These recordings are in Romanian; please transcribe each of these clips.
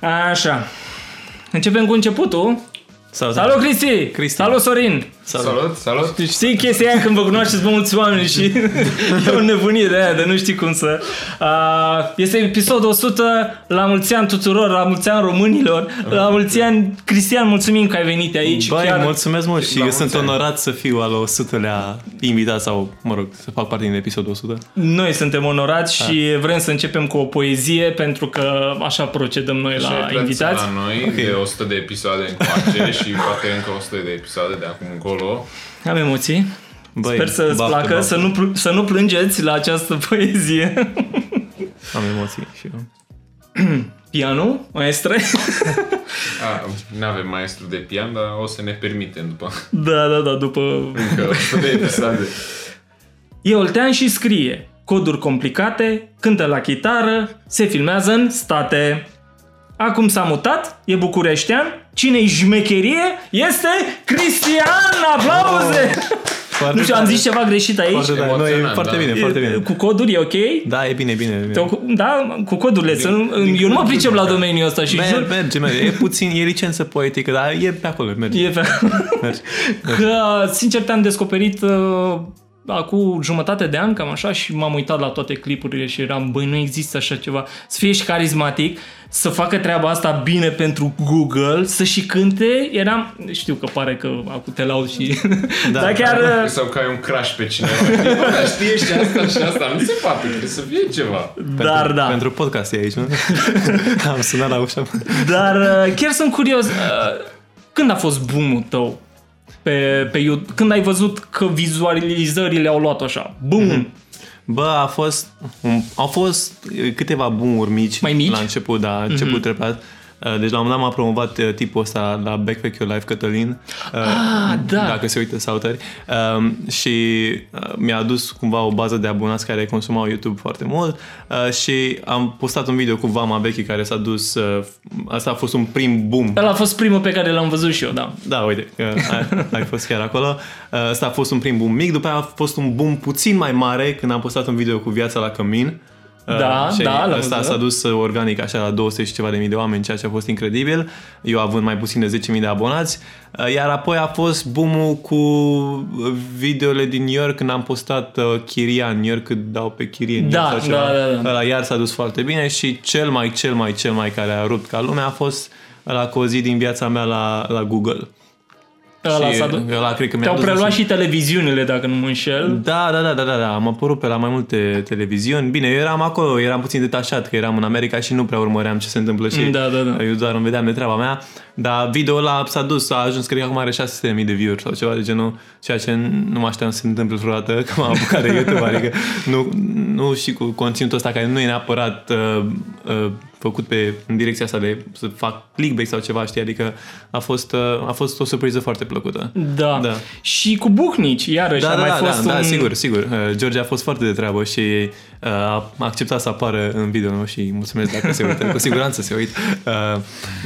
Așa. Începem cu începutul. Salut, Salut, Cristi! Cristi. Salut, Sorin! Salut, salut! Deci știi chestia aia când vă cunoașteți pe mulți oameni și e o nebunie de aia, de nu știi cum să... Uh, este episodul 100, la mulți ani tuturor, la mulți ani românilor, la mulți ani, Cristian, mulțumim că ai venit aici. Băi, Chiar- mulțumesc mult și La eu mulți sunt ani. onorat să fiu al 100-lea invitat sau, mă rog, să fac parte din episodul 100. Noi suntem onorați și vrem să începem cu o poezie pentru că așa procedăm noi Și la ai plătit invitați. la noi Ok. de 100 de episoade încoace și poate încă 100 de episoade de acum încolo. Am emoții. Băi, Sper să-ți baftă, placă, baftă. să nu, pl- să nu plângeți la această poezie. Am emoții și eu. Pianul, maestre? Nu avem maestru de pian, dar o să ne permitem după da, da, da, după... încă 100 de episoade. E oltean și scrie. Coduri complicate, cântă la chitară, se filmează în state. Acum s-a mutat, e bucureștean, cine-i jmecherie este Cristian! Aplauze! Foarte nu știu, am tare. zis ceva greșit aici? Foarte, tare. Nu, e Emoționant, foarte da. bine, foarte bine. Cu coduri e ok? Da, e bine, bine. bine. Te ocu- Da, cu codurile. Să nu, eu nu mă pricep la domeniul ăsta și Merge, jur, merge, merge. E puțin, e licență poetică, dar e pe acolo, merge. E pe... merge. Că, sincer, te-am descoperit uh, acum jumătate de an, cam așa, și m-am uitat la toate clipurile și eram, băi, nu există așa ceva. Să fie și carismatic, să facă treaba asta bine pentru Google, să și cânte, eram, știu că pare că acum te laud și... Da, Da. dar chiar... uh, Sau că ai un crash pe cineva. Da, știe și asta și asta. Nu se poate, trebuie să fie ceva. Dar pentru, da. Pentru podcast e aici, nu? Am sunat la ușa. Dar uh, chiar sunt curios, uh, când a fost boom-ul tău pe, pe YouTube? Când ai văzut că vizualizările au luat așa? Boom! Mhm. Bă, a fost, un, au fost câteva boom-uri mici, Mai mici? la început, da, a început treptat. Uh, Deci la un moment dat m-a promovat uh, tipul ăsta la Backpack Your Life, Cătălin. uh, Ah, da. Dacă se uită salutări. Um, și uh, mi-a adus cumva o bază de abonați care consumau YouTube foarte mult uh, și am postat un video cu Vama Vechi care s-a dus, uh, asta a fost un prim boom Ăla a fost primul pe care l-am văzut și eu, da. da, uite, că ai, ai fost chiar acolo. Uh, Ăsta a fost un prim boom mic, după aia a fost un boom puțin mai mare când am postat un video cu viața la cămin. Uh, Da, și da, l-am Ăsta văzut. s-a dus uh, organic așa la 200 și ceva de mii de oameni, ceea ce a fost incredibil. Eu având mai puțin de 10.000 de abonați. Uh, Iar apoi a fost boom cu uh, videole din New York când am postat uh, chiria în New York, cât dau pe chirie în New Da, York sau ceva. da, da, da. Ăla iar s-a dus foarte bine și cel mai, cel mai, cel mai care a rupt ca lumea a fost la cu o zi din viața mea la, la Google. Ăla și s-a dus. ăla cred că mi-a Te-au dus preluat nu știu- și televiziunile, dacă nu mă înșel. Da, da, da, da, da, da, am apărut pe la mai multe televiziuni. Bine, eu eram acolo, eram puțin detașat că eram în America și nu prea urmăream ce se întâmplă și Da, da, da. eu doar îmi vedeam de treaba mea. Dar video ăla s-a dus, a ajuns, cred că acum are 600.000 de view-uri sau ceva de genul, ceea ce nu mă așteptam să se întâmple vreodată, că m-am apucat de YouTube, adică nu, nu și cu conținutul ăsta care nu e neapărat uh, uh, făcut pe, în direcția asta de să fac clickbait sau ceva, știi, adică a fost, uh, a fost o surpriză foarte plăcută. Da. Da. Și cu Buhnici, iarăși, Da, a da, mai da, fost da, un... da, sigur, sigur. Uh, George a fost foarte de treabă și uh, a acceptat să apară în video nu? și mulțumesc dacă se uită, cu siguranță se uită. Uh,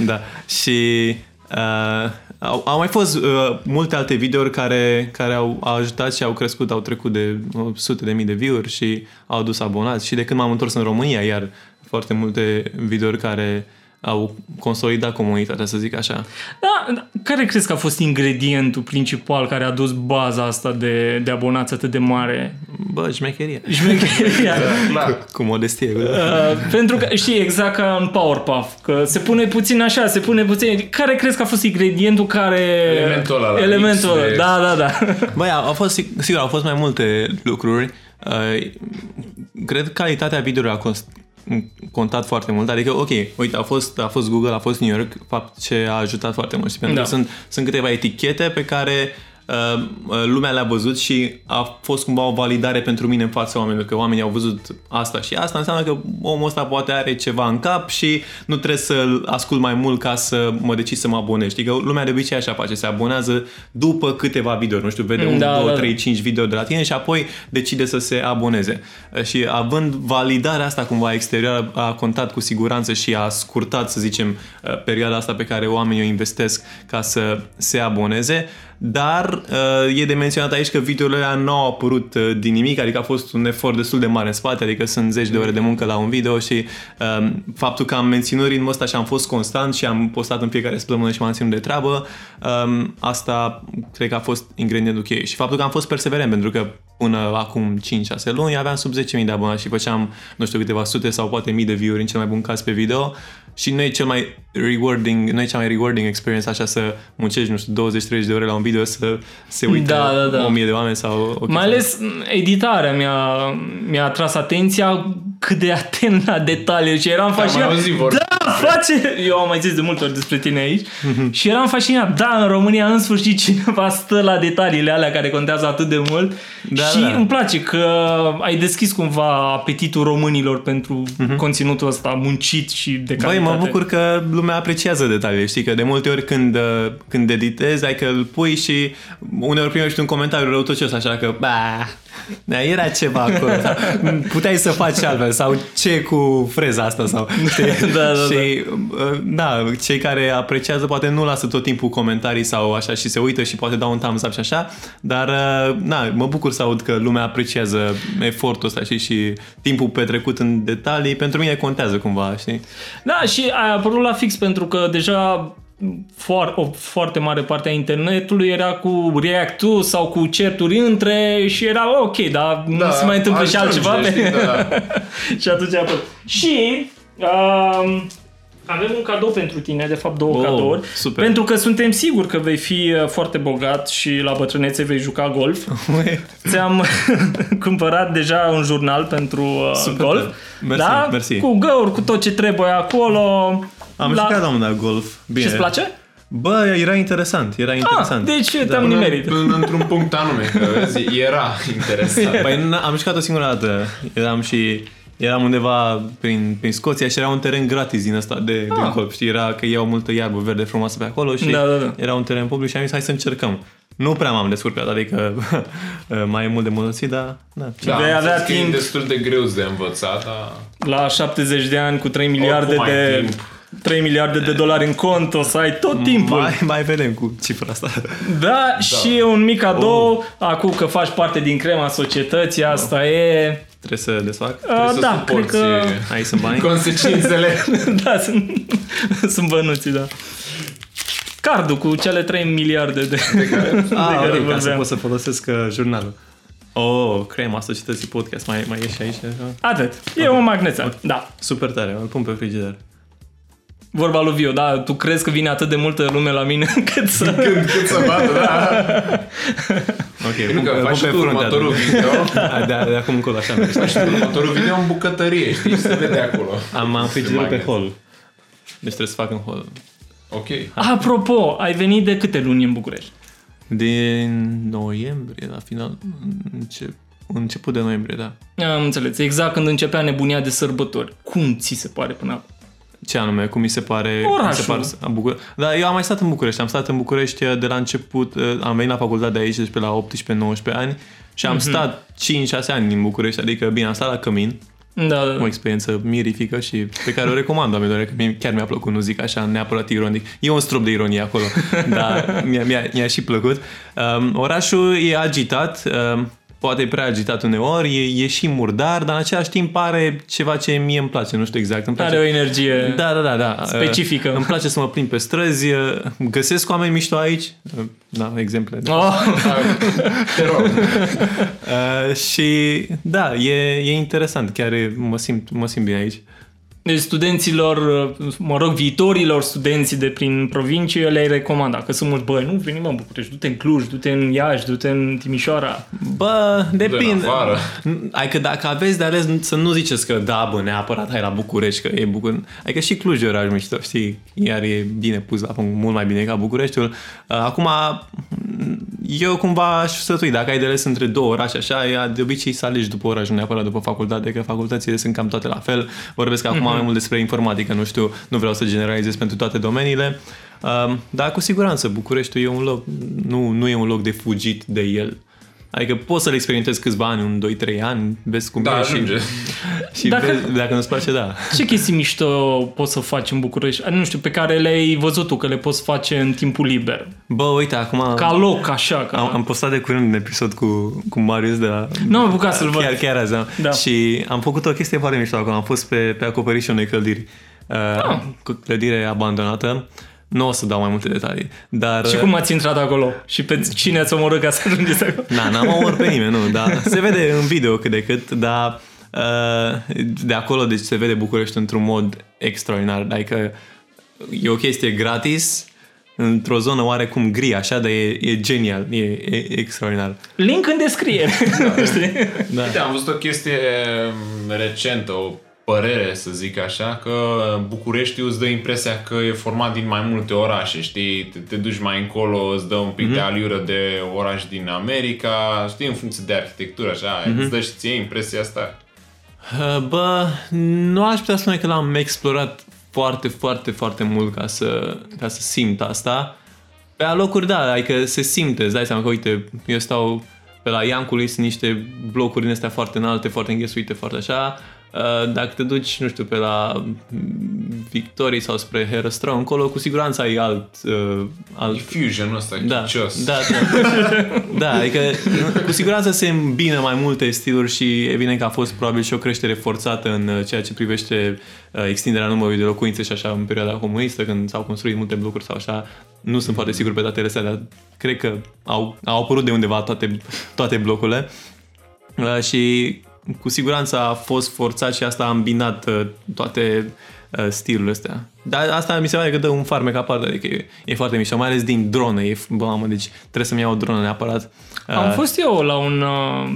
da, și uh, au, au mai fost uh, multe alte videouri care, care au, au ajutat și au crescut, au trecut de uh, sute de mii de view-uri și au adus abonați și de când m-am întors în România, iar foarte multe videouri care au consolidat comunitatea, să zic așa. Da, da. Care crezi că a fost ingredientul principal care a dus baza asta de, de abonați atât de mare? Bă, șmecherie. Șmecheria. Clar. Cu modestie. Da. Uh, pentru că știi exact ca în Powerpuff Că se pune puțin așa, se pune puțin Care crezi că a fost ingredientul care Elementul ăla la Elementul mix ăla, de- da, da, da Băi, au au fost, sigur, au fost mai multe lucruri. Uh, Cred că calitatea videoului a cost, contat foarte mult. Adică, ok, uite, a fost, a fost Google, a fost New York, fapt ce a ajutat foarte mult. Și pentru Da. că sunt, sunt câteva etichete pe care uh, lumea le-a văzut și a fost cumva o validare pentru mine în fața oamenilor, că oamenii au văzut asta și asta înseamnă că omul ăsta poate are ceva în cap și nu trebuie să-l ascult mai mult ca să mă decid să mă abonez. Știi că lumea de obicei așa face, se abonează după câteva videouri, nu știu, vede un, Da, două, da, da. trei, cinci video de la tine și apoi decide să se aboneze. Și având validarea asta cumva exterioară a contat cu siguranță și a scurtat, să zicem, perioada asta pe care oamenii o investesc ca să se aboneze, dar uh, e de menționat aici că videourile alea nu au apărut uh, din nimic, adică a fost un efort destul de mare în spate, adică sunt zeci de ore de muncă la un video și uh, faptul că am menținut ritmul ăsta și am fost constant și am postat în fiecare săptămână și m-am ținut de treabă, um, asta cred că a fost ingredientul cheie. Și faptul că am fost perseverent, pentru că până acum 5-6 luni aveam sub 10.000 de abonați și făceam, nu știu, câteva sute sau poate mii de view-uri în cel mai bun caz pe video și nu e cel mai rewarding, nu e cea mai rewarding experience așa să muncești, nu știu, 20-30 de ore la un video să se uite Da, da, da. 1000 de oameni sau o Mai ales editarea mi-a, mi-a atras atenția cât de atent la detalii și eram mai fascinat. auzit vorba Da, face! Eu am mai zis de multe ori despre tine aici și eram fascinat. Da, în România în sfârșit cineva stă la detaliile alea care contează atât de mult Da, și da. îmi place că ai deschis cumva apetitul românilor pentru conținutul ăsta muncit și de Băi, calitate. mă bucur că lumea apreciază detaliile, știi, că de multe ori când, uh, când editezi, ai că îl pui și uneori primești un comentariu răutăcios, așa că, ba, da, era ceva acolo, sau, puteai să faci altfel, sau ce cu freza asta, sau, știi? Da, da, și, uh, da, cei care apreciază poate nu lasă tot timpul comentarii sau așa și se uită și poate dau un thumbs up și așa, dar, uh, na, mă bucur să aud că lumea apreciază efortul ăsta, știi, și timpul petrecut în detalii, pentru mine contează cumva, știi? Da, și a apărut la fix pentru că deja foar, o foarte mare parte a internetului era cu react sau cu certuri între și era ok, dar nu se mai întâmplă și ajunge, altceva. știi, da. și atunci a apărut. Și um, avem un cadou pentru tine, de fapt două Oh, cadouri, super. pentru că suntem siguri că vei fi uh, foarte bogat și la bătrânețe vei juca golf. Ți-am cumpărat deja un jurnal pentru uh, Super golf. tare. Mersi, da? mersi. Cu găuri, cu tot ce trebuie acolo. Am La- jucat la un dat golf. Bine. Și-ți place? Bă, era interesant, era Ah, interesant. deci te-am Până, nimerit. până într-un punct anume, că vezi, era interesant. Păi n- am jucat o singură dată. Eram și eram undeva prin, prin Scoția și era un teren gratis din ăsta de, de Ah. golf. Știi, era că iau multă iarbă verde frumoasă pe acolo și Da, da, da. era un teren public și am zis hai să încercăm. Nu prea m-am descurcat, adică mai e mult de mulțit, dar da. Da, Vei am avea zis că e timp. destul de greu de învățat, dar... La 70 de ani cu 3 miliarde Oricum ai de timp. 3 miliarde de dolari în cont, o să ai tot timpul. Mai, mai vedem cu cifra asta. Da, și un mic cadou, acum că faci parte din crema societății, asta e... Trebuie să desfac. Uh, Trebuie să da, cred suporți că... Aici sunt bani. consecințele. da, sunt, sunt bănuții, da. Cardul cu cele 3 miliarde de... De care... Ah, care ok, ca să vorbeam. pot să folosesc uh, jurnalul. Oh, crema societății podcast. Mai, mai ieși aici? așa? Atât. E un magnețel. Da. Super tare, îl pun pe frigider. Vorba lui Viu, da, tu crezi că vine atât de multă lume la mine încât să... Când, cât să vadă, da. Ok, Nu îl că pun, îl faci pun tu pe frunte următorul atunci. video. Da, de, de acum încolo așa. merge. Faci tu următorul video în bucătărie, știi? Se vede acolo. Am, am frigiderul pe magnet. hol. Deci trebuie să fac în hol. Ok. Apropo, ai venit de câte luni în București? Din noiembrie, la final, înce, început de noiembrie, da. Am înțeles, exact când începea nebunia de sărbători. Cum ți se pare până acum? Ce anume, cum mi se pare... Orașul. Mi se pare să- am Bucur... Da, eu am mai stat în București. Am stat în București de la început, eh, am venit la facultate de aici, deci pe la 18-19 ani și am stat 5-6 ani în București, adică bine, am stat la Cămin, Da, da, o da. experiență mirifică și pe care o recomand oamenilor, că mie chiar mi-a plăcut, nu zic așa neapărat ironic. E un strop de ironie acolo, dar mi-a, mi-a, mi-a și plăcut. Um, orașul e agitat, um, poate prea agitat uneori, e, e și murdar, dar în același timp are ceva ce mie îmi place, nu știu exact. Îmi place. Are o energie Da, da, da, da. specifică. Uh, Îmi place să mă plimb pe străzi, uh, găsesc oameni mișto aici. Uh, Da, exemple. Oh, Te rog. Uh, și da, e, e interesant, chiar e, mă, simt, mă simt bine aici. Deci studenților, mă rog, viitorilor studenți de prin provincie le-ai recomanda că sunt mulți, băi, nu veni mă în București, du-te în Cluj, du-te în Iași, du-te în Timișoara. Bă, depinde. afară. Adică dacă aveți de ales să nu ziceți că da, bă, neapărat hai la București, că e Bucur... Adică și Cluj e oraș mișto, știi? Iar e bine pus la punct, mult mai bine ca Bucureștiul. Uh, Acum, eu cumva aș sătui, dacă ai de ales între două orașe așa, e de obicei să alegi după oraș, nu neapărat după facultate, că facultățile sunt cam toate la fel. Vorbesc acum mai mult despre informatică, nu știu, nu vreau să generalizez pentru toate domeniile. Uh, Dar cu siguranță Bucureștiul e un loc, nu, nu e un loc de fugit de el. Adică poți să-l experimentezi câțiva ani, un 2-3 ani, vezi cum Da, e și, ajunge. și Dacă- dacă, vezi, dacă nu-ți place, da. Ce chestii mișto poți să faci în București? Nu știu, pe care le-ai văzut tu, că le poți face în timpul liber. Bă, uite, acum Ca loc, așa. Ca... am, am postat de curând un episod cu, cu Marius de la... Nu am apucat să-l văd. Chiar, chiar azi, da. Da. Și am făcut o chestie foarte mișto acolo. Am fost pe, pe acoperișul unei clădiri. Uh, Ah. cu clădire abandonată. Nu o să dau mai multe detalii. Dar, Și cum ați intrat acolo? Și pe cine ați omorât ca să ajungeți acolo? Na, n-am omorât pe nimeni, nu, dar se vede în video cât de cât, dar uh, de acolo deci se vede București într-un mod extraordinar. Adică e o chestie gratis, într-o zonă oarecum gri, așa, dar e, e genial, e, e extraordinar. Link în descriere. Știi? Da. Uite, am văzut o chestie m, recentă, o părere, să zic așa, că Bucureștiul îți dă impresia că e format din mai multe orașe, știi? Te, te duci mai încolo, îți dă un pic Mhm. de aliură de oraș din America, știi, în funcție de arhitectură, așa, Mhm. îți dă și ție impresia asta. Uh, Bă, nu aș putea spune că l-am explorat foarte, foarte, foarte mult ca să, ca să simt asta. Pe alocuri, da, adică se simte, îți dai seama că, uite, eu stau pe la Iancului, sunt niște blocuri din astea foarte înalte, foarte înghesuite, foarte așa. Uh, Dacă te duci, nu știu, pe la Victorii sau spre Herăstrău, încolo, cu siguranță ai alt, uh, alt E fusion ăsta, da, chicios. da, da. da, adică cu siguranță se îmbină mai multe stiluri și evident că a fost probabil și o creștere forțată în uh, ceea ce privește uh, extinderea numărului de locuințe și așa în perioada comunistă, când s-au construit multe blocuri sau așa. Nu sunt foarte sigur pe datele astea, dar cred că au, au apărut de undeva toate, toate blocurile. Uh, și cu siguranță a fost forțat și asta a îmbinat uh, toate uh, stilurile astea. Dar asta mi se pare că dă un farmec aparte, adică e, e foarte mișto, mai ales din drone, e, bă, mamă, deci trebuie să-mi iau o dronă neapărat. Uh, Am fost eu la un, uh,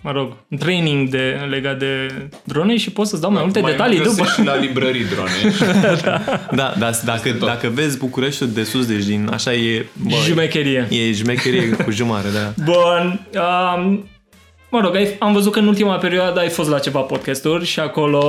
mă rog, un training de, legat de drone și pot să-ți dau mai multe mai detalii după. găsești și la librării drone. Da, dar dacă, tot. dacă vezi Bucureștiul de sus, deci din așa e... Bă, Jumecherie. E jmecherie cu jumare, da. Bun. Um, mă rog, ai, am văzut că în ultima perioadă ai fost la ceva podcasturi și acolo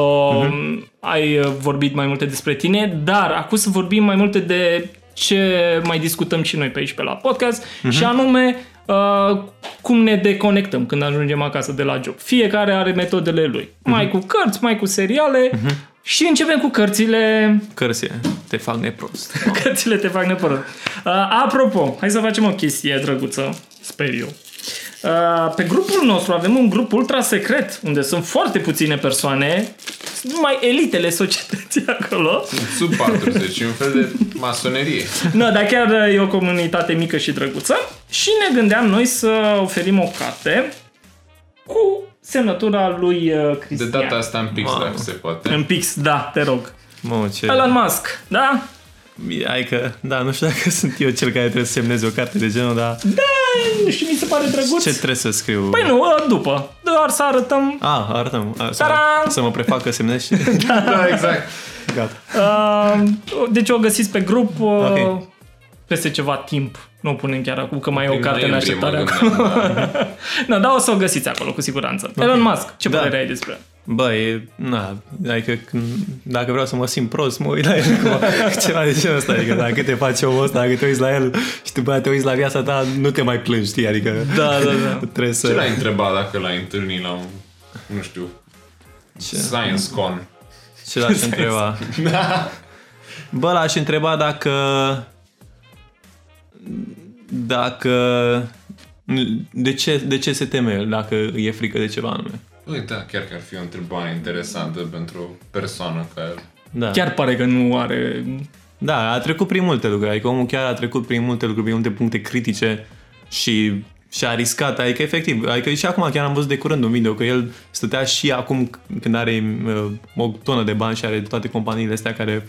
uh-huh. ai uh, vorbit mai multe despre tine, dar acum să vorbim mai multe de ce mai discutăm și noi pe aici pe la podcast uh-huh. și anume uh, cum ne deconectăm când ajungem acasă de la job. Fiecare are metodele lui. Uh-huh. Mai cu cărți, mai cu seriale uh-huh. și începem cu cărțile Cărție, te fac neprost. Cărțile te fac nepărut. Uh, apropo, hai să facem o chestie drăguță, sper eu. Uh, pe grupul nostru avem un grup ultra secret, unde sunt foarte puține persoane, sunt numai elitele societății acolo. Sub 40, un fel de masonerie. Nu, dar chiar uh, e o comunitate mică și drăguță. Și ne gândeam noi să oferim o carte cu semnătura lui uh, De Cristian. data asta în pix, Mamă. dacă se poate. În pix, da, te rog. Mă, ce... Elon Musk, da? Hai că, da, nu știu dacă sunt eu cel care trebuie să semneze o carte de genul, dar Da, și mi se pare drăguț. ce trebuie să scriu? Păi nu, uh, după. Doar să arătăm A, arătăm. A, să, Ta-da! să mă prefac că semnezi și... Da, exact. Gata. Uh, deci o găsiți pe grup uh, Ok. peste ceva timp. Nu o punem chiar acum că mai e o Prin carte în noiembrie mă așteptare gândeam, acolo. da. no, dar o să o găsiți acolo cu siguranță. Elon Musk, ce Da. părere ai despre el? Bă, e, na, adică când, dacă vreau să mă simt prost, mă uit la el cu ceva de genul ăsta, adică dacă te faci omul ăsta, dacă te uiți la el și după aia te uiți la viața ta, nu te mai plângi, știi, adică Da, da, da. trebuie să... Ce l-ai întrebat dacă l-ai întâlnit la un, nu știu, Ce? Science Con? Ce l-aș întreba? Bă, l-aș întreba dacă... Dacă... De ce, de ce se teme el, dacă e frică de ceva anume? Ui, da, chiar că ar fi o întrebare interesantă pentru o persoană ca el. Da. Chiar pare că nu are... Da, a trecut prin multe lucruri, adică omul chiar a trecut prin multe lucruri, prin multe puncte critice și și a riscat, adică efectiv, adică și acum chiar am văzut de curând un video că el stătea și acum când are uh, o tonă de bani și are toate companiile astea care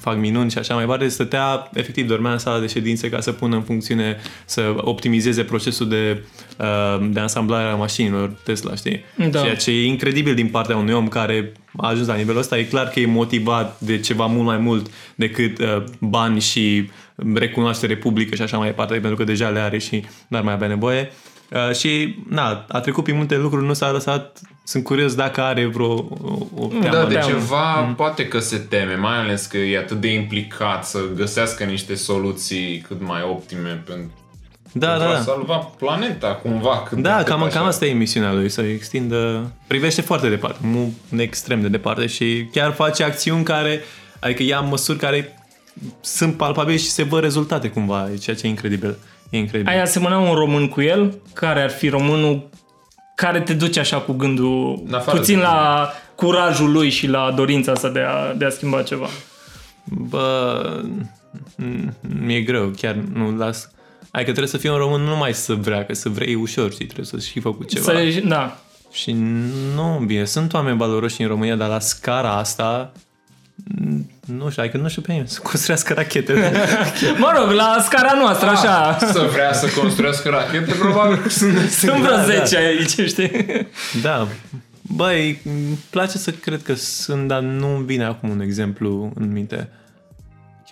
fac minuni și așa mai departe, stătea, efectiv, dormea în sala de ședințe ca să pună în funcțiune, să optimizeze procesul de, uh, de ansamblare a mașinilor Tesla, știi? Da. Ceea ce e incredibil din partea unui om care a ajuns la nivelul ăsta, e clar că e motivat de ceva mult mai mult decât uh, bani și recunoaștere publică și așa mai departe, pentru că deja le are și n-ar mai avea nevoie. Uh, și, na, a trecut prin multe lucruri, nu s-a lăsat. Sunt curios dacă are vreo o, o teamă. Da, de teamă. ceva poate că se teme, mai ales că e atât de implicat să găsească niște soluții cât mai optime pentru Da, pentru da, a da. salva planeta cumva. Când Da, te cam, așa. cam asta e misiunea lui, să extindă... Privește foarte departe, nu extrem de departe și chiar face acțiuni care... Adică ia măsuri care sunt palpabile și se văd rezultate cumva, e ceea ce e incredibil. E incredibil. Ai asemăna un român cu el? Care ar fi românul care te duce așa cu gândul În afară puțin de- la curajul lui și la dorința asta de a, de a schimba ceva? Bă, m- mi-e greu, chiar nu las... Adică trebuie să fii un român nu numai să vrea, că să vrei ușor, știi, trebuie să și făcut ceva. Să, da. Și nu, bine, sunt oameni valoroși în România, dar la scara asta, n- nu știu, adică nu știu pe nimeni să construiască rachete. Mă rog, la scara noastră, așa. Să vrea să construiască rachete, probabil că sunt Sunt vreo da, 10 aici, știi? da. Băi, îmi place să cred că sunt, dar nu îmi vine acum un exemplu în minte.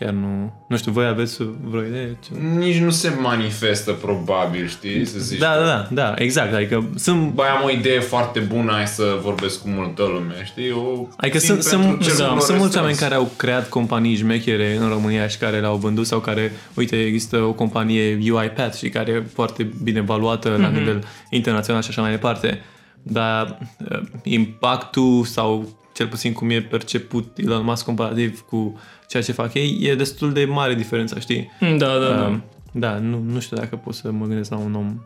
Chiar nu... Nu știu, voi aveți vreo idee? Ce? Nici nu se manifestă probabil, știi, să zici. Da, da, da, da, exact. Adică sunt Băi, am o idee foarte bună, hai să vorbesc cu multă lume, știi? O Adică țin sunt, sunt, pentru sunt, cercul sunt mulți restrâns. oameni care au creat companii șmechere în România și care le-au vândut sau care, uite, există o companie UiPath și care e foarte bine valuată la nivel internațional și așa mai departe. Dar uh, impactul sau cel puțin cum e perceput Elon Musk comparativ cu ceea ce fac ei, e destul de mare diferența, știi? Da, da, da. Uh, da, nu, nu știu dacă pot să mă gândesc la un om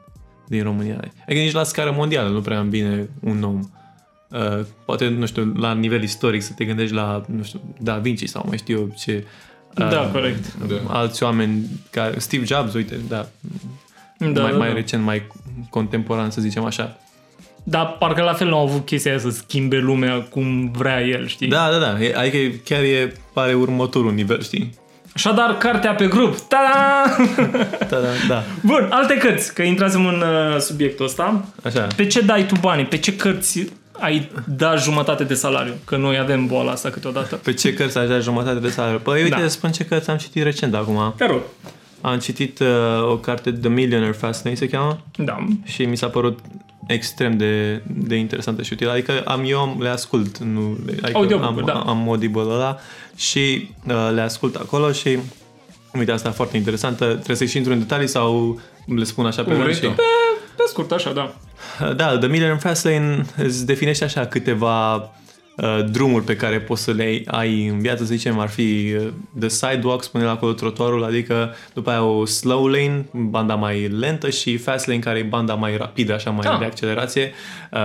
din România. Adică nici la scară mondială nu prea îmi vine un om. Uh, poate, nu știu, la nivel istoric să te gândești la, nu știu, Da Vinci sau mai știu eu ce... uh, Da, corect. Da. Alți oameni care... Steve Jobs, uite, da, Da, mai, da, mai da. recent, mai contemporan, să zicem așa. Dar parcă la fel nu au avut chestia aia să schimbe lumea cum vrea el, știi? Da, da, da. E, adică chiar e, pare următorul nivel, știi? Așadar, cartea pe grup. Ta-da! Da, da, da. Bun, alte cărți, că intrasem în uh, subiectul ăsta. Așa. Pe ce dai tu banii? Pe ce cărți ai da jumătate de salariu? Că noi avem boala asta câteodată. Pe ce cărți aș da jumătate de salariu? Păi, uite, Da. da. spun ce cărți am citit recent acum. Te rog. Am citit uh, o carte, The Millionaire Fascinating se cheamă, Da. și mi s-a părut extrem de, de interesantă și utilă. Adică am, eu am, le ascult, nu, adică Audiobook-uri, am, da. am Audible ăla și uh, le ascult acolo și uite, asta foarte interesantă. Trebuie să-i și intru în detalii sau le spun așa pe Cum rând vrei și... tu. Pe scurt, așa, da. Da, The Millionaire Fastlane îți definește așa câteva uh, drumuri pe care poți să le ai în viață, să zicem, ar fi uh, the sidewalk, spune la acolo trotuarul, adică după aia o slow lane, banda mai lentă și fast lane, care e banda mai rapidă, așa mai Ah. de accelerație.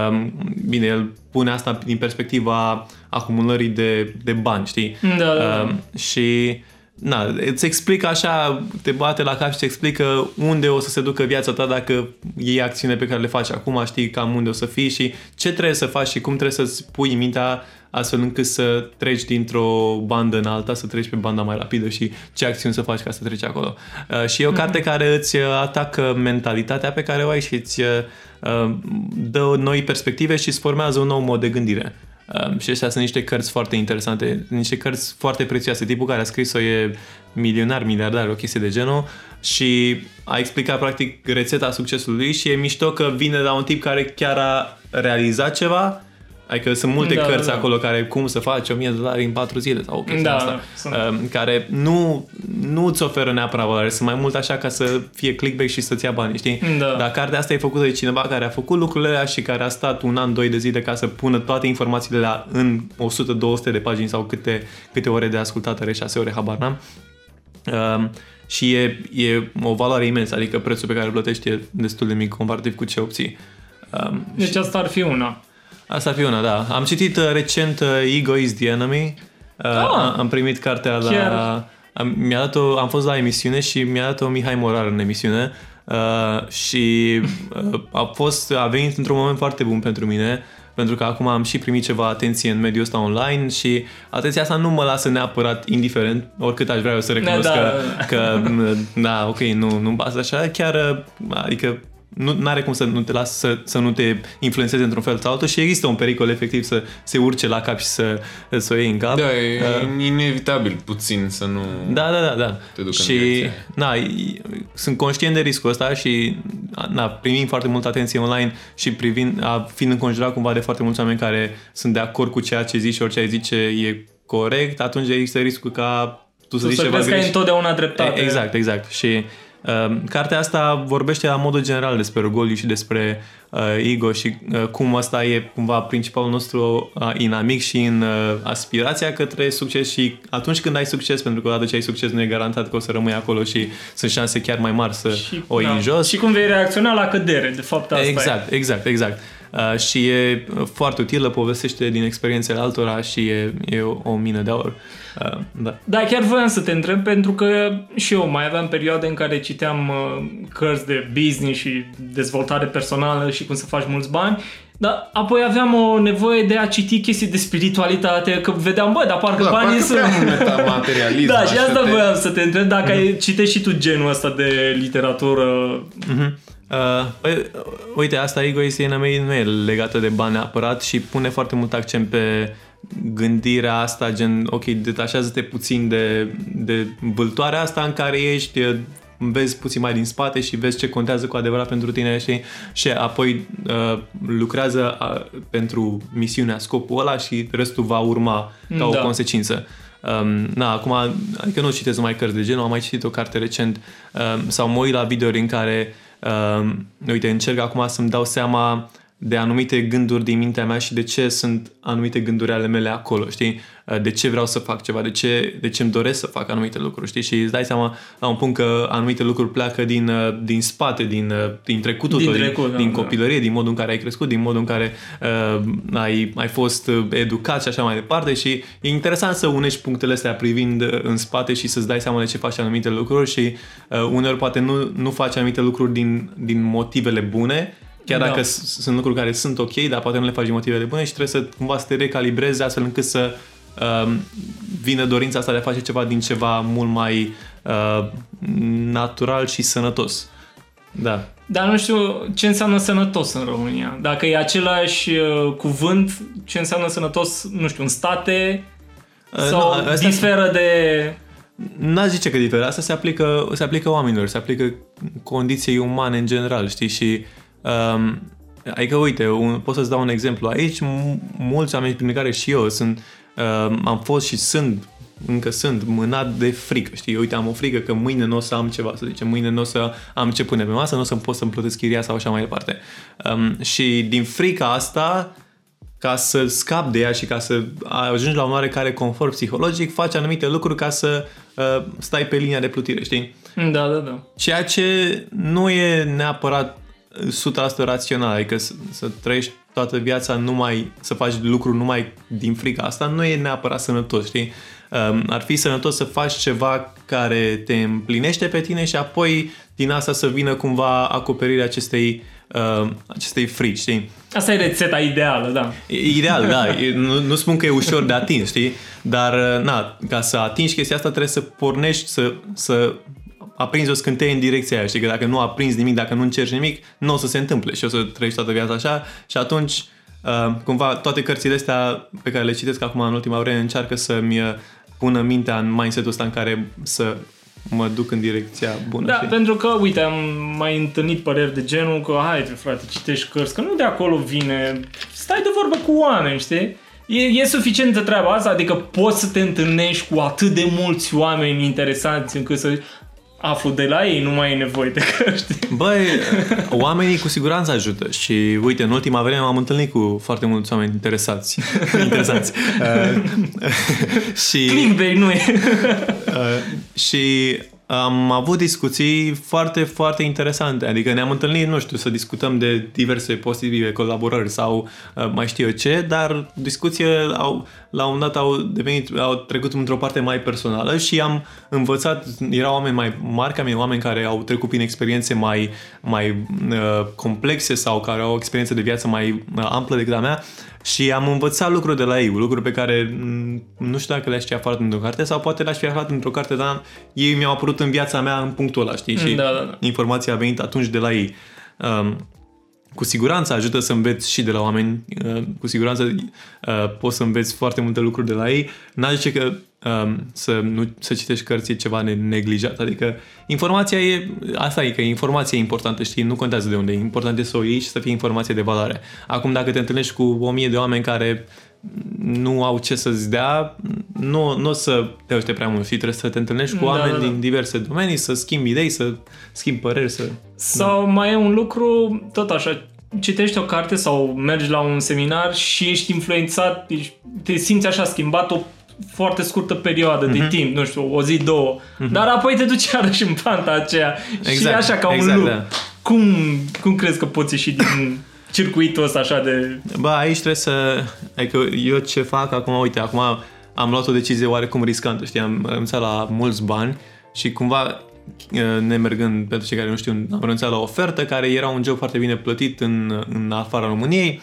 Um, bine, el pune asta din perspectiva acumulării de, de bani, știi? Da, da, da. Um, și na, îți explică așa, te bate la cap și îți explică unde o să se ducă viața ta dacă iei acțiune pe care le faci acum, știi cam unde o să fii și ce trebuie să faci și cum trebuie să-ți pui mintea astfel încât să treci dintr-o bandă în alta, să treci pe banda mai rapidă și ce acțiuni să faci ca să treci acolo. Uh, și e o carte care îți uh, atacă mentalitatea pe care o ai și îți uh, uh, dă noi perspective și îți formează un nou mod de gândire. Um, și astea sunt niște cărți foarte interesante, niște cărți foarte prețioase. Tipul care a scris-o e milionar, miliardar, o chestie de genul și a explicat practic rețeta succesului și e mișto că vine la un tip care chiar a realizat ceva Adică sunt multe Da, da, cărți da, da, da. acolo care cum să faci 1000 de dolari în 4 zile sau o chestie Da, asta, sunt. um, care nu, nu îți oferă neapărat valoare, sunt mai mult așa ca să fie clickbait și să-ți ia bani, știi? Da. Dar cartea asta e făcută de cineva care a făcut lucrurile alea și care a stat un an, doi de zile ca să pună toate informațiile alea în 100-200 de pagini sau câte, câte ore de ascultat are, 6 ore, habar n-am. Um, și e, e o valoare imensă, adică prețul pe care îl plătești e destul de mic comparativ cu ce obții. Um, Deci asta ar fi una. Asta ar fi una, da. Am citit uh, recent uh, Ego is the Enemy. Uh, Ah. am primit cartea la... Chiar? Am, mi-a dat o, am fost la emisiune și mi-a dat-o Mihai Morar în emisiune uh, și uh, a fost, a venit într-un moment foarte bun pentru mine pentru că acum am și primit ceva atenție în mediul ăsta online și atenția asta nu mă lasă neapărat indiferent, oricât aș vrea eu să recunosc Da, că, da, că, da, ok, nu, nu-mi pasă așa, chiar, uh, adică nu are cum să nu te lasă să, să nu te influențeze într-un fel sau altul și există un pericol efectiv să se urce la cap și să, să o iei în cap. Da, e Uh, inevitabil puțin să nu... da, da, da, da. Te duc în și direcția na, e- sunt conștient de riscul ăsta și na, primim foarte multă atenție online și privind, a, fiind înconjurat cumva de foarte mulți oameni care sunt de acord cu ceea ce zici și orice ai zice e corect, atunci există riscul ca tu să Tu zici să ceva crezi că ai greșit. întotdeauna dreptate. E- Exact, exact. Și Uh, cartea asta vorbește la modul general despre orgoliu și despre uh, ego și uh, cum asta e cumva principalul nostru uh, inamic și în uh, aspirația către succes și atunci când ai succes, pentru că odată ce ai succes nu e garantat că o să rămâi acolo și sunt șanse chiar mai mari să Și, o iei da. în jos. și cum vei reacționa la cădere, de fapt asta exact, e. exact, exact. Uh, și e foarte utilă, povestește din experiențele altora și e, e o, o mină de aur. Uh, da. Da, chiar voiam să te întreb pentru că și eu mai aveam perioade în care citeam uh, cărți de business și dezvoltare personală și cum să faci mulți bani, dar apoi aveam o nevoie de a citi chestii de spiritualitate, că vedeam, bă, dar parcă Da, banii parcă sunt... prea mult metamaterialism. Da, și așa asta te- voiam să te întreb dacă ai citești și tu genul ăsta de literatură. Uh-huh. Uh, păi, uite, asta egoistia mea nu e legată de bani neapărat și pune foarte mult accent pe gândirea asta, gen, ok, detașează-te puțin de, de vâltoarea asta în care ești, e, vezi puțin mai din spate și vezi ce contează cu adevărat pentru tine știi? și apoi uh, lucrează uh, pentru misiunea, scopul ăla și restul va urma ca o Da. consecință. Um, na, acum, adică nu citesc numai cărți de genul, am mai citit o carte recent um, sau mă uit la videouri în care um, uite, încerc acum să-mi dau seama de anumite gânduri din mintea mea și de ce sunt anumite gânduri ale mele acolo, știi? Uh, De ce vreau să fac ceva, de ce, de ce îmi doresc să fac anumite lucruri, știi? Și îți dai seama la un punct că anumite lucruri pleacă din, uh, din spate, din, uh, din trecutul Din tău, trecut, din, da, din da. copilărie, din modul în care ai crescut, din modul în care uh, ai, ai fost uh, educat și așa mai departe și e interesant să unești punctele astea privind uh, în spate și să-ți dai seama de ce faci anumite lucruri și uh, uneori poate nu, nu faci anumite lucruri din, din motivele bune, chiar Da. dacă s- sunt lucruri care sunt ok, dar poate nu le faci din motivele bune și trebuie să cumva să te recalibrezi astfel încât să uh, vină dorința asta de a face ceva din ceva mult mai uh, natural și sănătos. Da. Dar nu știu ce înseamnă sănătos în România. Dacă e același uh, cuvânt, ce înseamnă sănătos, nu știu, în state Uh, sau nu, asta- diferă de... N-aș zice că diferă. Asta se aplică, se aplică oamenilor, se aplică condiției umane în general, știi? Și um, adică, uite, un, pot să-ți dau un exemplu. Aici, m- mulți oameni, prin care și eu sunt, um, am fost și sunt încă sunt mânat de frică, știi? Uite, am o frică că mâine nu o să am ceva, să zicem, mâine nu o să am ce pune pe masă, nu o să pot să-mi plătesc chiria sau așa mai departe. Um, și din frica asta, ca să scap de ea și ca să ajungi la un oarecare confort psihologic, faci anumite lucruri ca să uh, stai pe linia de plutire, știi? Da, da, da. Ceea ce nu e neapărat 100% rațional, adică să, să trăiești toată viața numai, să faci lucruri numai din frica asta, nu e neapărat sănătos, știi? Um, ar fi sănătos să faci ceva care te împlinește pe tine și apoi din asta să vină cumva acoperirea acestei, uh, acestei frici, știi? Asta e rețeta ideală, da. E Ideal, da. E- Nu, nu spun că e ușor de atins, știi? Dar, na, ca să atingi chestia asta trebuie să pornești, să, să aprinzi o scânteie în direcția aia, știi? Că dacă nu aprinzi nimic, dacă nu încerci nimic, nu o să se întâmple și o să trăiești toată viața așa și atunci, uh, cumva, toate cărțile astea pe care le citesc acum în ultima vreme încearcă să-mi uh, pună mintea în mindset-ul ăsta în care să mă duc în direcția bună, Da, știi? pentru că, uite, am mai întâlnit păreri de genul că, hai, frate, citești cărți, că nu de acolo vine, stai de vorbă cu oameni, știi? E, e suficientă treaba asta, adică poți să te întâlnești cu atât de mulți oameni interesanți încât să aflu de la ei, nu mai e nevoie de cărți. Băi, oamenii cu siguranță ajută și uite, în ultima vreme m-am întâlnit cu foarte mulți oameni interesați. interesanți. Uh, și, Clickbait nu e. uh, și am avut discuții foarte, foarte interesante. Adică ne-am întâlnit, nu știu, să discutăm de diverse posibile colaborări sau uh, mai știu eu ce, dar discuțiile au, la un dat au devenit, au trecut într-o parte mai personală și am învățat, erau oameni mai mari ca mine, oameni care au trecut prin experiențe mai, mai uh, complexe sau care au o experiență de viață mai uh, amplă decât a mea și am învățat lucruri de la ei, lucruri pe care m, nu știu dacă le-aș fi aflat într-o carte sau poate le-aș fi aflat într-o carte, dar ei mi-au apărut în viața mea în punctul ăla, știi? Și Da, da, da. informația a venit atunci de la ei. Um, cu siguranță ajută să înveți și de la oameni, uh, cu siguranță uh, poți să înveți foarte multe lucruri de la ei. N-aș zice că um, să, nu, să citești cărți e ceva ne- neglijat, adică informația e, asta e, că informația e importantă, știi, nu contează de unde, e important e să o iei și să fie informație de valoare. Acum dacă te întâlnești cu o mie de oameni care nu au ce să-ți dea, nu, nu o să te uite prea mult și trebuie să te întâlnești cu Da, oameni da, da. din diverse domenii, să schimbi idei, să schimbi păreri, să... Sau mai e un lucru, tot așa, citești o carte sau mergi la un seminar și ești influențat, ești, te simți așa schimbat o foarte scurtă perioadă Mhm. de timp, nu știu, o zi, două, dar apoi te duci iarăși în panta aceea și e Exact, așa ca un exact, loop. da. Cum, cum crezi că poți ieși din circuitul ăsta așa de... Bă, aici trebuie să... Adică eu ce fac acum, uite, acum am luat o decizie oarecum riscantă, știi, am renunțat la mulți bani și cumva nemergând, pentru cei care nu știu, am renunțat la o ofertă care era un job foarte bine plătit în, în afara României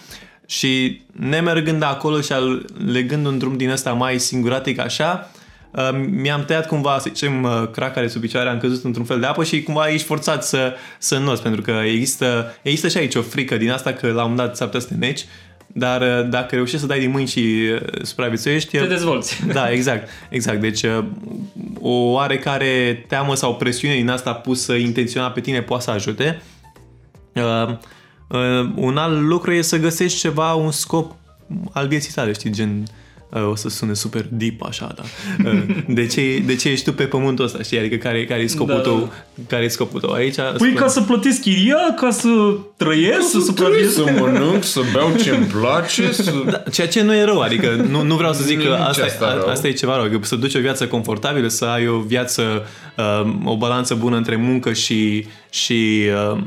și nemergând acolo și al, legând un drum din ăsta mai singuratic așa, uh, mi-am tăiat cumva, să zicem, uh, cracare sub picioare, am căzut într-un fel de apă și cumva ești forțat să, să înnoți, pentru că există, există și aici o frică din asta că la un moment dat s-ar putea să te neci, dar uh, dacă reușești să dai din mâini și uh, supraviețuiești... Te dezvolți. Da, exact, exact. Deci uh, o oarecare teamă sau presiune din asta pusă intenționat pe tine poate să ajute. Uh, uh, un alt lucru e să găsești ceva, un scop al vieții tale, știi, gen uh, o să sune super deep așa, da. Uh, de, ce, de ce ești tu pe pământul ăsta, știi? Adică care, care e scopul Da, da. tău? Care e scopul tău? Aici Păi ca să plătesc chiria, ca să trăiesc, să Trebuie supraviețuiesc. să mănânc, să beau ce-mi place, să... Da, ceea ce nu e rău, adică nu, nu vreau să zic Nu că e nici asta, asta rău. asta, asta e ceva rău, că să duci o viață confortabilă, să ai o viață, uh, o balanță bună între muncă și, și uh,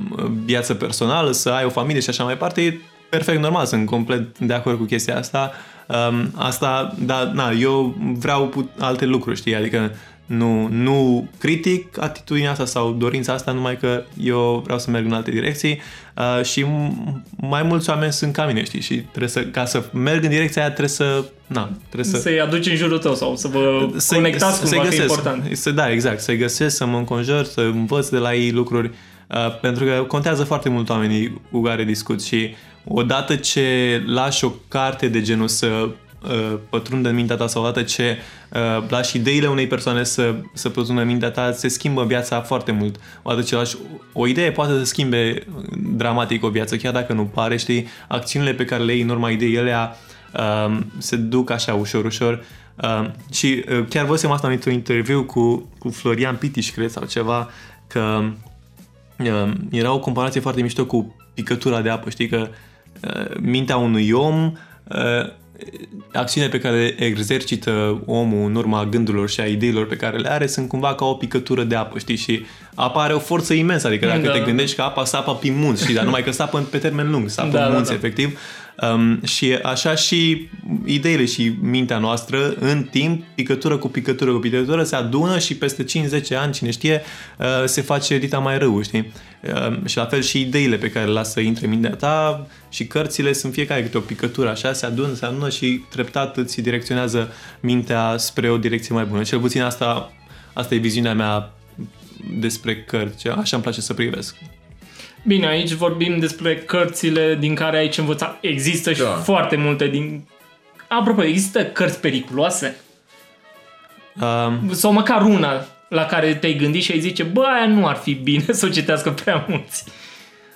viață personală, să ai o familie și așa mai departe, e perfect normal, sunt complet de acord cu chestia asta. Um, asta, dar na, eu vreau put- alte lucruri, știi, adică nu, nu critic atitudinea asta sau dorința asta, numai că eu vreau să merg în alte direcții uh, și m- mai mulți oameni sunt ca mine, știi, și trebuie să, ca să merg în direcția aia trebuie să, na, trebuie să, Să-i aduci în jurul tău sau să vă să conectați să-i cumva, că e găsesc. important. Să, da, exact, să-i găsesc, să mă înconjur, să învăț de la ei lucruri, uh, pentru că contează foarte mult oamenii cu care discut și odată ce lași o carte de genul să uh, pătrundă în mintea ta sau odată ce uh, lași ideile unei persoane să, să pătrundă în mintea ta, se schimbă viața foarte mult. Odată ce lași o idee poate să schimbe dramatic o viață, chiar dacă nu pare, știi, acțiunile pe care le iei în urma ideii elea uh, se duc așa ușor, ușor. Uh, și uh, chiar văzusem asta într-un interviu cu, cu Florian Pitiș, cred, sau ceva, că uh, era o comparație foarte mișto cu picătura de apă, știi, că uh, mintea unui om uh, acțiunile pe care le exercită omul în urma gândurilor și a ideilor pe care le are sunt cumva ca o picătură de apă, știi? Și apa are o forță imensă, adică dacă Da, te da. gândești că apa sapă pe munți, știi? Dar numai că sapă pe termen lung, sapă Da, în da, munți, da. efectiv. Um, și așa și ideile și mintea noastră, în timp, picătură cu picătură cu picătură, se adună și peste 5-10 ani, cine știe, uh, se face dita mai rău, știi? Uh, și la fel și ideile pe care le lasă să intre în mintea ta și cărțile sunt fiecare câte o picătură, așa, se adună, se adună și treptat îți direcționează mintea spre o direcție mai bună. Cel puțin asta, asta e viziunea mea despre cărți, așa îmi place să privesc. Bine, aici vorbim despre cărțile din care aici învăța. Există și Da. foarte multe din... Apropo, există cărți periculoase? Um, Sau măcar una la care te-ai gândit și ai zice, bă, aia nu ar fi bine să o citească prea mulți.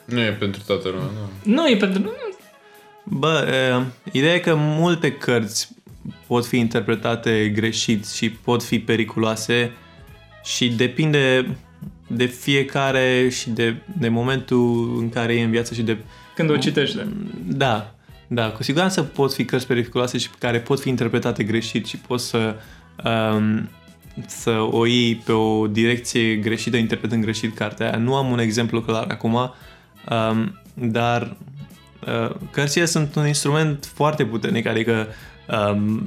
Nu e pentru toată lumea, nu. Nu e pentru... Bă, e, ideea e că multe cărți pot fi interpretate greșit și pot fi periculoase și depinde de fiecare și de, de momentul în care e în viață și de... Când o citești. Da, da, cu siguranță pot fi cărți periculoase și care pot fi interpretate greșit și poți să, um, să o iei pe o direcție greșită, interpretând greșit cartea aia. Nu am un exemplu clar acum, um, dar uh, cărțile sunt un instrument foarte puternic, adică Um,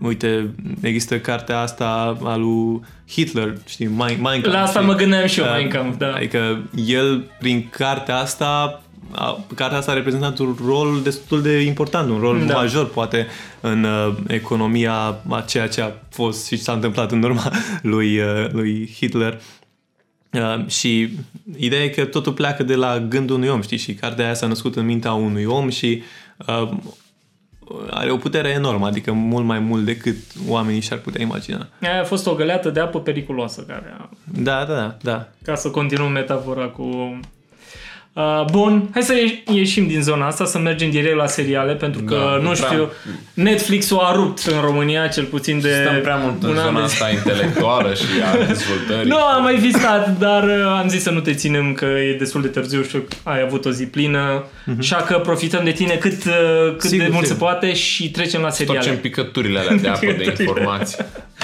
uite, există cartea asta a lui Hitler, știi, Mein, Mein Kampf, La asta știi? mă gândeam și eu, Uh, Mein Kampf, da. Adică el, prin cartea asta, a, cartea asta a reprezentat un rol destul de important, un rol Da. major, poate, în uh, economia a ceea ce a fost și s-a întâmplat în urma lui, uh, lui Hitler. Uh, și ideea e că totul pleacă de la gândul unui om, știi? Și cartea aia s-a născut în mintea unui om și uh, are o putere enormă, adică mult mai mult decât oamenii și-ar putea imagina. Aia a fost o găleată de apă periculoasă care a Da, da, da, da. Ca să continuăm metafora cu... Uh, bun, hai să ieș- ieșim din zona asta, să mergem direct la seriale, pentru că, Da, nu prea- știu, Netflix-ul a rupt în România, cel puțin de Stăm prea mult în un an zona de asta intelectuală și a dezvoltării. Nu am mai visat, dar uh, am zis să nu te ținem că e destul de târziu și ai avut o zi plină, așa că profităm de tine cât, uh, cât Sigur, de mult se sigur. poate și trecem la seriale. Torcem picăturile alea de apă de Picăturile. informații.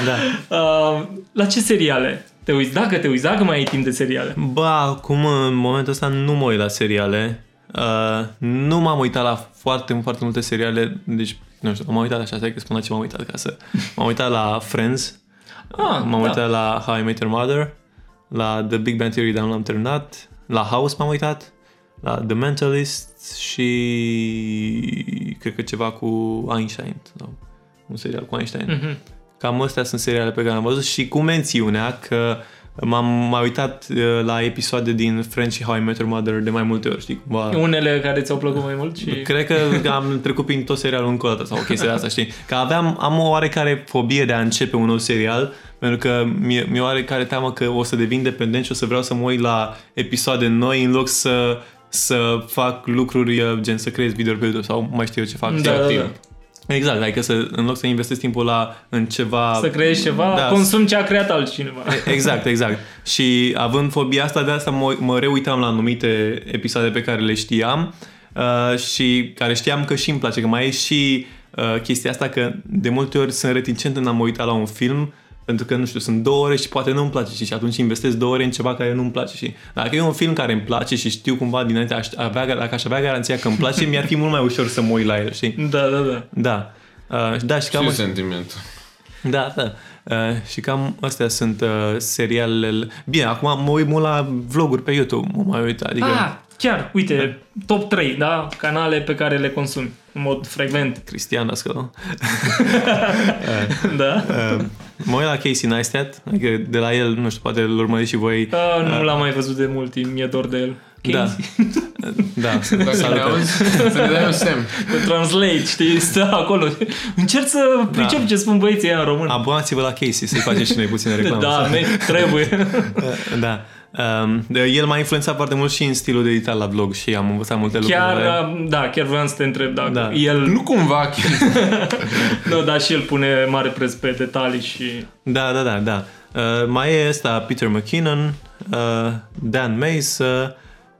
Da. Uh, la ce seriale te uiți? Dacă te uiți, dacă mai ai timp de seriale. Ba, acum, în momentul ăsta, nu mă uit la seriale. Uh, nu m-am uitat la foarte, foarte multe seriale, deci, nu știu, m-am uitat așa, stai că spun la ce m-am uitat ca să... M-am uitat la Friends, Ah, m-am da. uitat la How I Met Your Mother, la The Big Bang Theory, dar nu l-am terminat, la House m-am uitat, la The Mentalist și cred că ceva cu Einstein, sau un serial cu Einstein. Mhm. Cam astea sunt seriale pe care le-am văzut și cu mențiunea că m-am mai uitat uh, la episoade din Friends și How I Met Your Mother de mai multe ori, știi? Cumva. Unele care ți-au plăcut mai mult și... Cred că am trecut prin tot serialul încă o dată sau o chestie de asta, știi? Că aveam, am o oarecare fobie de a începe un nou serial pentru că mi-e, mi-e oarecare teamă că o să devin dependent și o să vreau să mă uit la episoade noi în loc să să fac lucruri uh, gen să creez video pe YouTube sau mai știu eu ce fac. Da, da, timp. da. Exact, adică să, în loc să investesc timpul la, în ceva... Să creezi ceva, Da. consum ce a creat altcineva. Exact, exact. Și având fobia asta, de asta mă, mă reuitam la anumite episoade pe care le știam uh, și care știam că și îmi place, că mai e și uh, chestia asta că de multe ori sunt reticent în a mă uita la un film pentru că, nu știu, sunt două ore și poate nu-mi place știi? și atunci investesc două ore în ceva care nu-mi place și dacă e un film care îmi place și știu cumva dinainte, aș avea, dacă aș avea garanția că îmi place, mi-ar fi mult mai ușor să mă uit la el, știi? Da, da, da. Da. Uh, da, și cam Ce sentimentul? da, da. Uh, și cam astea sunt uh, serialele. Bine, acum mă uit mult la vloguri pe YouTube, mă mai uit, adică... Ah, chiar, uite, top 3, da? Canale pe care le consumi în mod frecvent. Cristian Dascălu. Da? Uh, mă uit la Casey Neistat, adică de la el, nu știu, poate îl urmăriți și voi. Uh, nu l-am mai văzut de mult timp, mi-e dor de el. Da. Casey. Da, Dacă ne salut. auzi, să ne dai un semn. Pe translate, știi, stă acolo. Încerc să pricep ce spun băieții ăia în român. Abonați-vă la Casey, să-i facem și noi puține reclamă. Da, ne, trebuie. da. Um, de- el m-a influențat foarte mult și în stilul de editat la vlog și am învățat multe Chiar, lucruri. de la el. uh, da, chiar vreau să te întreb dacă Da. el, Nu cumva chiar. nu, da, și el pune mare preț pe detalii și... Da, da, da, da. Uh, mai e ăsta Peter McKinnon, uh, Dan Mays uh,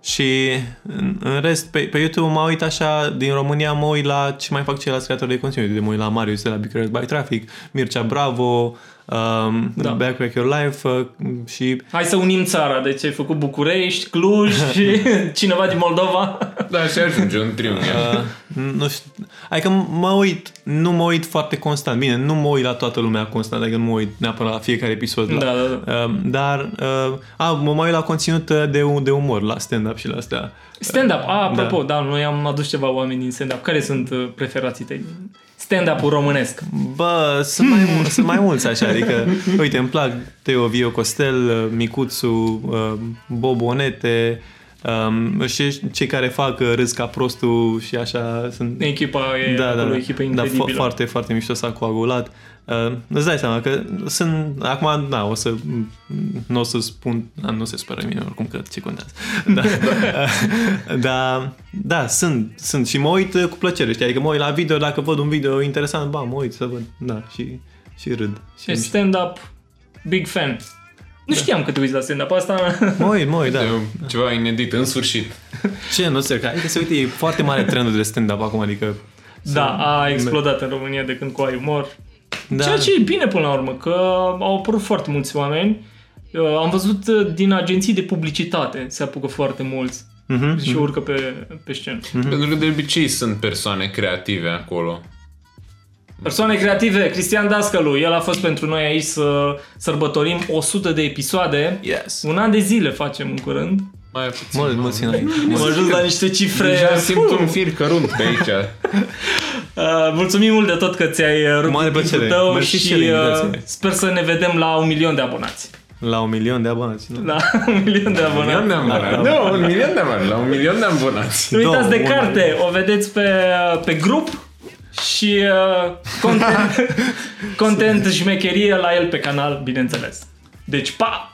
și în, în rest pe, pe YouTube mă uit așa, din România mă uit la ce mai fac ceilalți creatori de conținut. De mă uit la Marius de la Big Red by Traffic, Mircea Bravo, um, Da. da. Backpack Your Life uh, și Hai să unim țara, deci ai făcut București, Cluj și cineva din Moldova. Da, și ajunge un triunghi. Uh, nu știu. Adică mă uit, nu mă uit foarte constant. Bine, nu mă uit la toată lumea constant, adică nu mă uit neapărat la fiecare episod. Da, La, da, da. Uh, dar, uh, a, mă mai uit la conținut uh, de, de umor, la stand-up și la astea. Stand-up, a, apropo, da. da, noi am adus ceva oameni din stand-up. Care sunt uh, preferații tăi? Stand-up-ul românesc. Bă, sunt mai, mul- sunt mai mulți așa, adică, uite, îmi plac Teo Vio Costel, uh, Micuțu, uh, Bobonete, um, și cei care fac uh, râs ca prostul și așa sunt Echipa e da, da, acolo, da. echipă da, incredibilă. fo- foarte, foarte mișto s-a coagulat. Uh, îți dai seama că sunt, acum, da, o să, nu o să spun, da, nu se spără mine oricum că ce contează. Da, da, da, sunt, sunt și mă uit uh, cu plăcere, știi, adică mă uit la video, dacă văd un video interesant, ba, mă uit să văd, da, și, și râd. Și Și stand-up, big fan. Nu știam că te uiți la stand-up asta. mă uit, mă uit, da. E Ceva inedit, în sfârșit. Ce, nu știu, că adică se uite, e foarte mare trendul de stand-up acum, adică Da, a explodat în România de când cu ai umor. Da, Ceea ce e bine până la urmă, că au apărut foarte mulți oameni. Uh, Am văzut uh, din agenții de publicitate se apucă foarte mulți Mhm, și urcă pe, pe scenă. Pentru că de obicei sunt persoane creative acolo. Persoane creative, Cristian Dascălu, el a fost pentru noi aici să sărbătorim 100 de episoade. yes. Un an de zile facem în curând. Mai puțin. Mă, mă țin aici. Am ajuns la niște cifre. Deja simt un fir cărunt pe aici. Uh, mulțumim mult de tot că ți-ai uh, rupt Mare timpul plăcere. tău Mersi și și de uh, invitație. sper să ne vedem la un milion de abonați. La un milion de abonați, nu? La un milion de Un milion de abonați. abonați. Nu, un milion de abonați. La un milion de abonați. Nu uitați de Două, carte, o vedeți pe, pe grup și uh, content, content șmecherie la el pe canal, bineînțeles. Deci, pa!